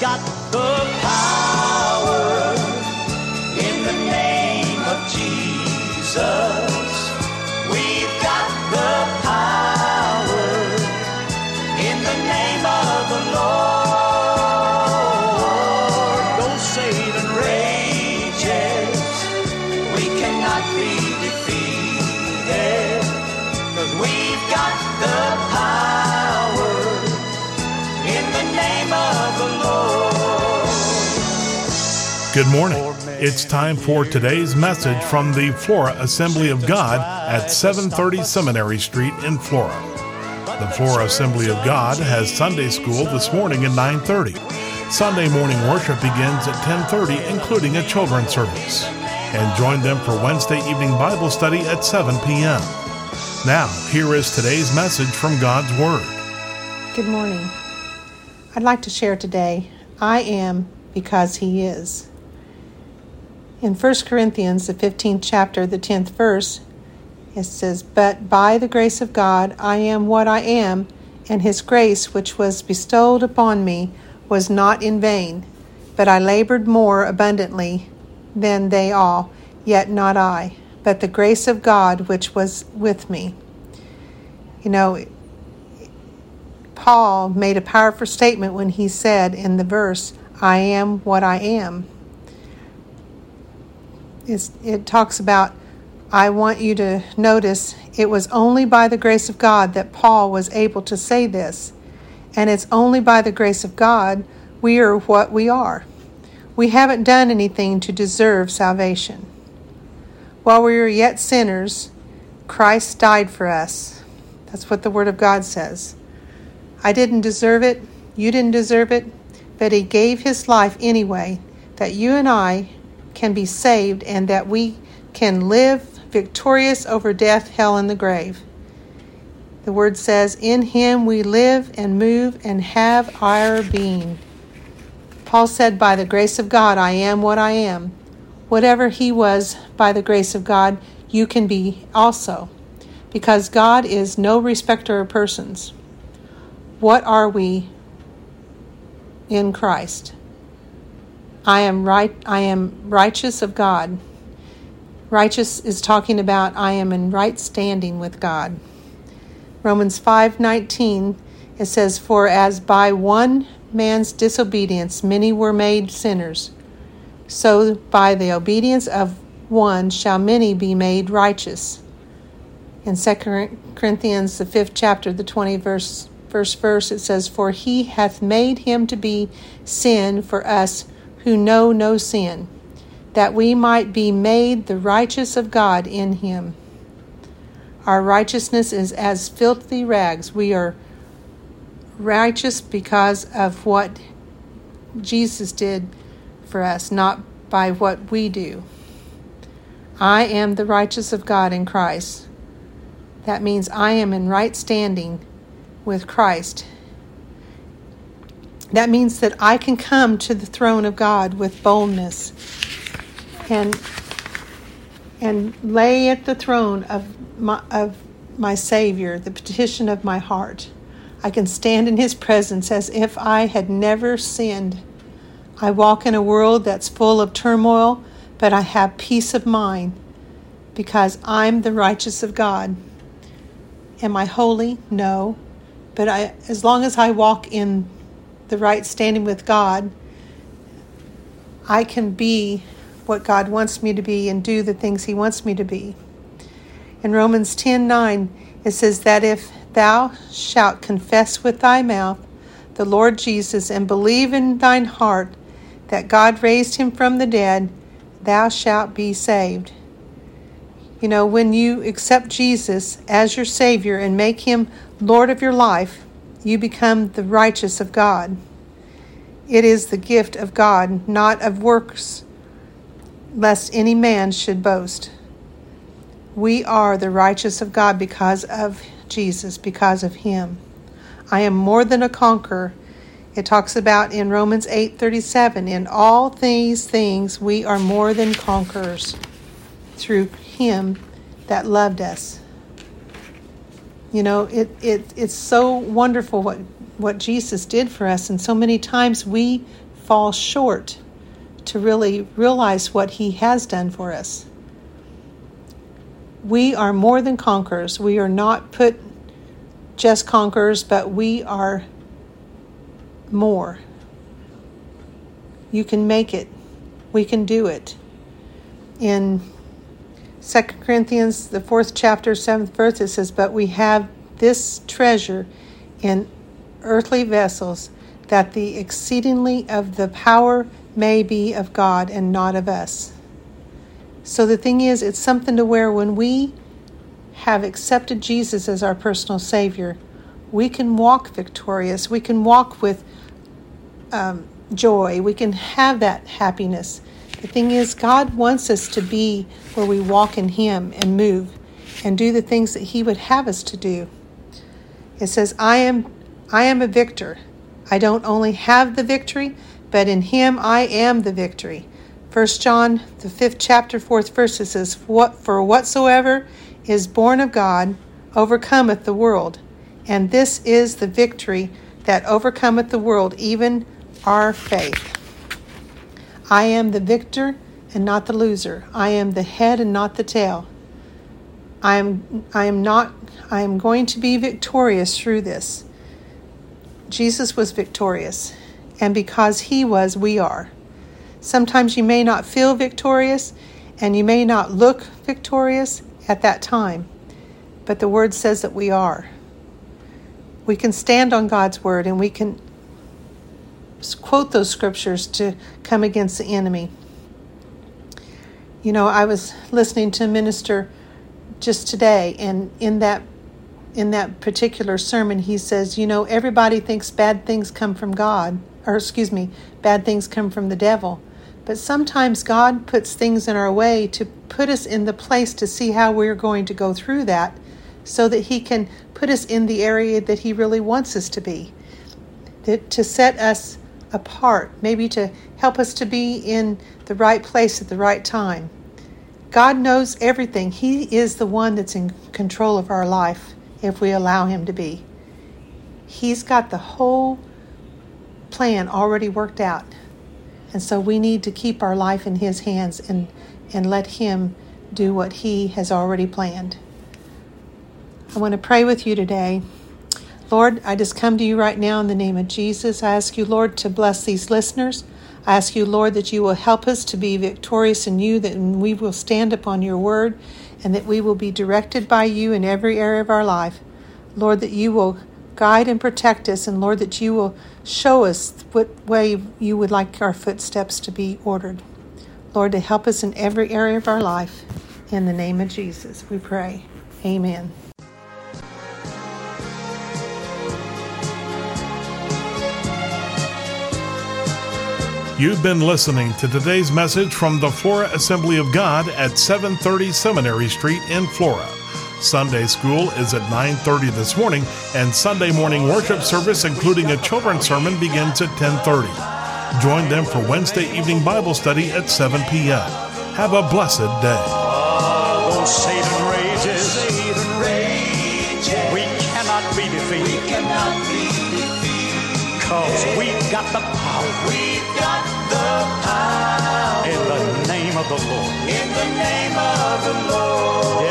got Good morning. It's time for today's message from the Flora Assembly of God at 730 Seminary Street in Flora. The Flora Assembly of God has Sunday school this morning at 9:30. Sunday morning worship begins at 10:30 including a children's service. And join them for Wednesday evening Bible study at 7 p.m. Now, here is today's message from God's word. Good morning. I'd like to share today I am because He is. In 1 Corinthians, the 15th chapter, the 10th verse, it says, But by the grace of God I am what I am, and His grace which was bestowed upon me was not in vain, but I labored more abundantly than they all, yet not I, but the grace of God which was with me. You know, Paul made a powerful statement when he said in the verse, I am what I am. It talks about, I want you to notice it was only by the grace of God that Paul was able to say this. And it's only by the grace of God we are what we are. We haven't done anything to deserve salvation. While we were yet sinners, Christ died for us. That's what the Word of God says. I didn't deserve it. You didn't deserve it. But He gave His life anyway, that you and I can be saved and that we can live victorious over death, hell, and the grave. The Word says, In Him we live and move and have our being. Paul said, By the grace of God, I am what I am. Whatever He was, by the grace of God, you can be also. Because God is no respecter of persons. What are we in Christ? I am right I am righteous of God. Righteous is talking about I am in right standing with God. Romans 5:19 it says for as by one man's disobedience many were made sinners so by the obedience of one shall many be made righteous. In 2 Corinthians the 5th chapter the 20th verse first verse it says for he hath made him to be sin for us who know no sin that we might be made the righteous of God in him. Our righteousness is as filthy rags. We are righteous because of what Jesus did for us, not by what we do. I am the righteous of God in Christ. That means I am in right standing with Christ. That means that I can come to the throne of God with boldness and and lay at the throne of my, of my Savior the petition of my heart. I can stand in His presence as if I had never sinned. I walk in a world that's full of turmoil, but I have peace of mind because I'm the righteous of God. Am I holy? No. But I, as long as I walk in the right standing with God, I can be what God wants me to be and do the things He wants me to be. In Romans 10 9, it says that if thou shalt confess with thy mouth the Lord Jesus and believe in thine heart that God raised him from the dead, thou shalt be saved. You know, when you accept Jesus as your Savior and make him Lord of your life, you become the righteous of God. It is the gift of God, not of works lest any man should boast. We are the righteous of God because of Jesus, because of him. I am more than a conqueror. It talks about in Romans 8:37, in all these things we are more than conquerors through him that loved us. You know, it, it it's so wonderful what what Jesus did for us and so many times we fall short to really realize what He has done for us. We are more than conquerors. We are not put just conquerors, but we are more. You can make it. We can do it. In 2 Corinthians, the fourth chapter, seventh verse, it says, But we have this treasure in earthly vessels, that the exceedingly of the power may be of God and not of us. So the thing is, it's something to where when we have accepted Jesus as our personal Savior, we can walk victorious. We can walk with um, joy. We can have that happiness. The thing is, God wants us to be where we walk in Him and move and do the things that He would have us to do. It says, I am, I am a victor. I don't only have the victory, but in Him I am the victory. First John, the fifth chapter, fourth verse, it says, For whatsoever is born of God overcometh the world. And this is the victory that overcometh the world, even our faith. I am the victor and not the loser. I am the head and not the tail. I am I am not I am going to be victorious through this. Jesus was victorious, and because he was, we are. Sometimes you may not feel victorious and you may not look victorious at that time, but the word says that we are. We can stand on God's word and we can quote those scriptures to come against the enemy. You know, I was listening to a minister just today, and in that in that particular sermon, he says, you know, everybody thinks bad things come from God, or excuse me, bad things come from the devil. But sometimes God puts things in our way to put us in the place to see how we're going to go through that so that He can put us in the area that He really wants us to be, that, to set us apart, maybe to help us to be in the right place at the right time. God knows everything. He is the one that's in control of our life if we allow Him to be. He's got the whole plan already worked out. And so we need to keep our life in His hands and, and let Him do what He has already planned. I want to pray with you today. Lord, I just come to you right now in the name of Jesus. I ask you, Lord, to bless these listeners. I ask you, Lord, that you will help us to be victorious in you, that we will stand upon your word, and that we will be directed by you in every area of our life. Lord, that you will guide and protect us, and Lord, that you will show us what way you would like our footsteps to be ordered. Lord, to help us in every area of our life. In the name of Jesus, we pray. Amen. You've been listening to today's message from the Flora Assembly of God at 730 Seminary Street in Flora. Sunday school is at 9:30 this morning and Sunday morning worship service including a children's sermon begins at 10:30. Join them for Wednesday evening Bible study at 7 p.m. Have a blessed day. Although Satan rages, Satan rages, we cannot be defeated. We cannot be defeated. Cause we've got the power. We've got the power. In the name of the Lord. In the name of the Lord.